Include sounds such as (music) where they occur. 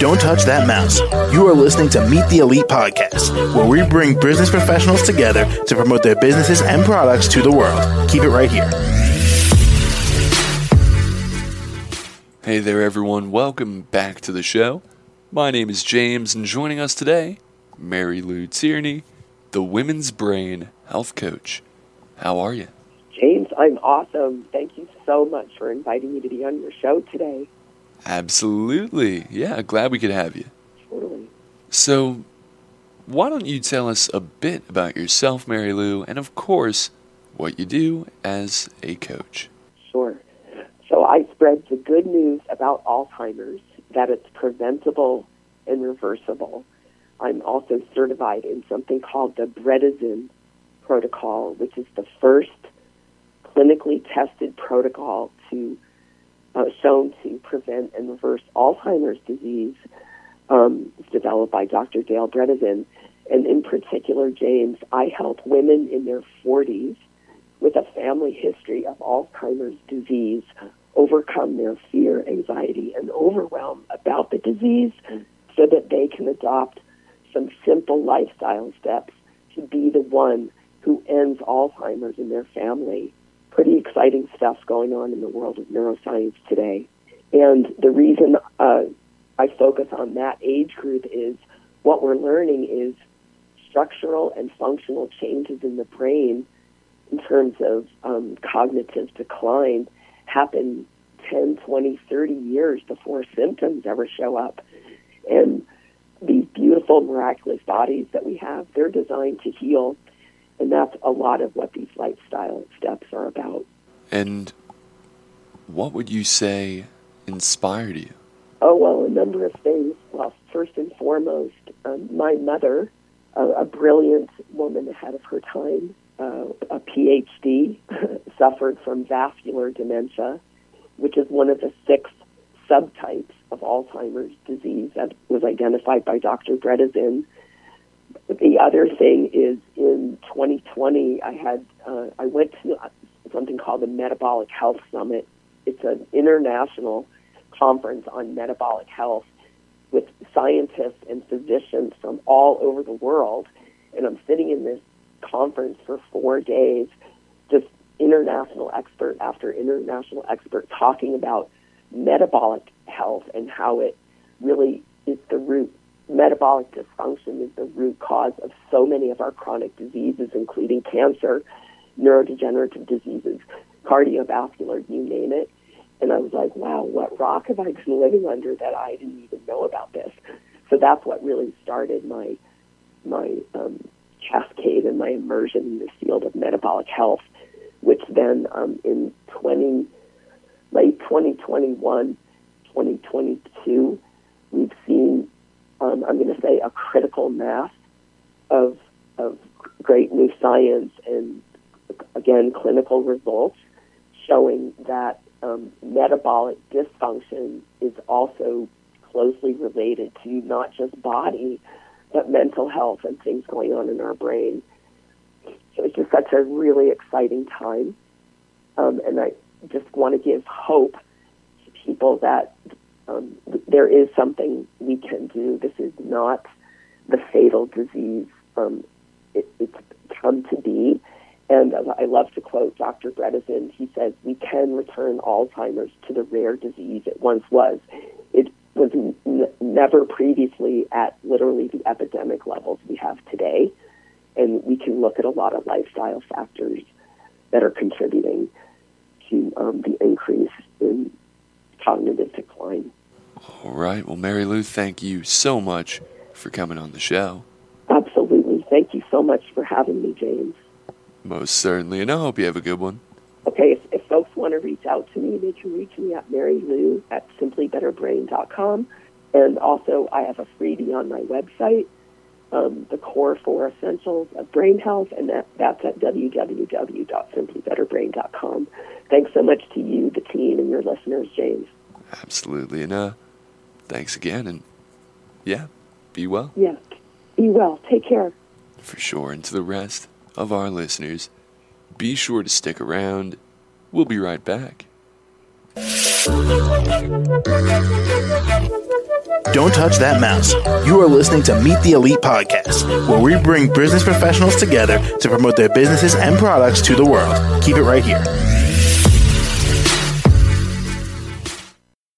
Don't touch that mouse. You are listening to Meet the Elite podcast, where we bring business professionals together to promote their businesses and products to the world. Keep it right here. Hey there, everyone. Welcome back to the show. My name is James, and joining us today, Marylou Tierney, the Women's Brain Health Coach. How are you? I'm awesome. Thank you so much for inviting me to be on your show today. Absolutely. Yeah, glad we could have you. Totally. So, why don't you tell us a bit about yourself, Marylou, and of course, what you do as a coach? Sure. So, I spread the good news about Alzheimer's that it's preventable and reversible. I'm also certified in something called the Bredesen protocol, which is the first clinically tested protocol to uh, shown to prevent and reverse Alzheimer's disease. Um, developed by Dr. Dale Bredesen. And in particular, James, I help women in their 40s with a family history of Alzheimer's disease overcome their fear, anxiety, and overwhelm about the disease so that they can adopt some simple lifestyle steps to be the one who ends Alzheimer's in their family pretty exciting stuff going on in the world of neuroscience today. And the reason uh, I focus on that age group is what we're learning is structural and functional changes in the brain in terms of um, cognitive decline happen 10, 20, 30 years before symptoms ever show up. And these beautiful, miraculous bodies that we have, they're designed to heal and that's a lot of what these lifestyle steps are about. And what would you say inspired you? Oh, well, a number of things. Well, first and foremost, um, my mother, a, a, brilliant woman ahead of her time, uh, a PhD, (laughs) suffered from vascular dementia, which is one of the six subtypes of Alzheimer's disease that was identified by Dr. Bredesen the other thing is in 2020, I had uh, I went to something called the Metabolic Health Summit. It's an international conference on metabolic health with scientists and physicians from all over the world. And I'm sitting in this conference for four days, just international expert after international expert talking about metabolic health and how it really is the root metabolic dysfunction is the root cause of so many of our chronic diseases, including cancer, neurodegenerative diseases, cardiovascular, you name it. And I was like, wow, what rock have I been (laughs) living under that I didn't even know about this? So that's what really started my my um, cascade and my immersion in the field of metabolic health, which then um, in 20, late 2021, 2022, we've seen um, I'm going to say, a critical mass of, of great new science and, again, clinical results showing that um, metabolic dysfunction is also closely related to not just body, but mental health and things going on in our brain. So it's just such a really exciting time. Um, and I just want to give hope to people that um, there is something we can do. This is not the fatal disease um, it, it's come to be. And I love to quote Dr. Bredesen. He says, We can return Alzheimer's to the rare disease it once was. It was n- never previously at literally the epidemic levels we have today. And we can look at a lot of lifestyle factors that are contributing to um, the increase in cognitive decline. All right. Well, Marylou, thank you so much for coming on the show. Absolutely. Thank you so much for having me, James. Most certainly. And I hope you have a good one. Okay. If, if folks want to reach out to me, they can reach me at Marylou at simplybetterbrain.com. And also, I have a freebie on my website, um, the core four essentials of brain health, and that, that's at www.simplybetterbrain.com. Thanks so much to you, the team, and your listeners, James. Absolutely. And uh, thanks again. And yeah, be well. Yeah, be well. Take care. For sure. And to the rest of our listeners, be sure to stick around. We'll be right back. Don't touch that mouse. You are listening to Meet the Elite Podcast, where we bring business professionals together to promote their businesses and products to the world. Keep it right here.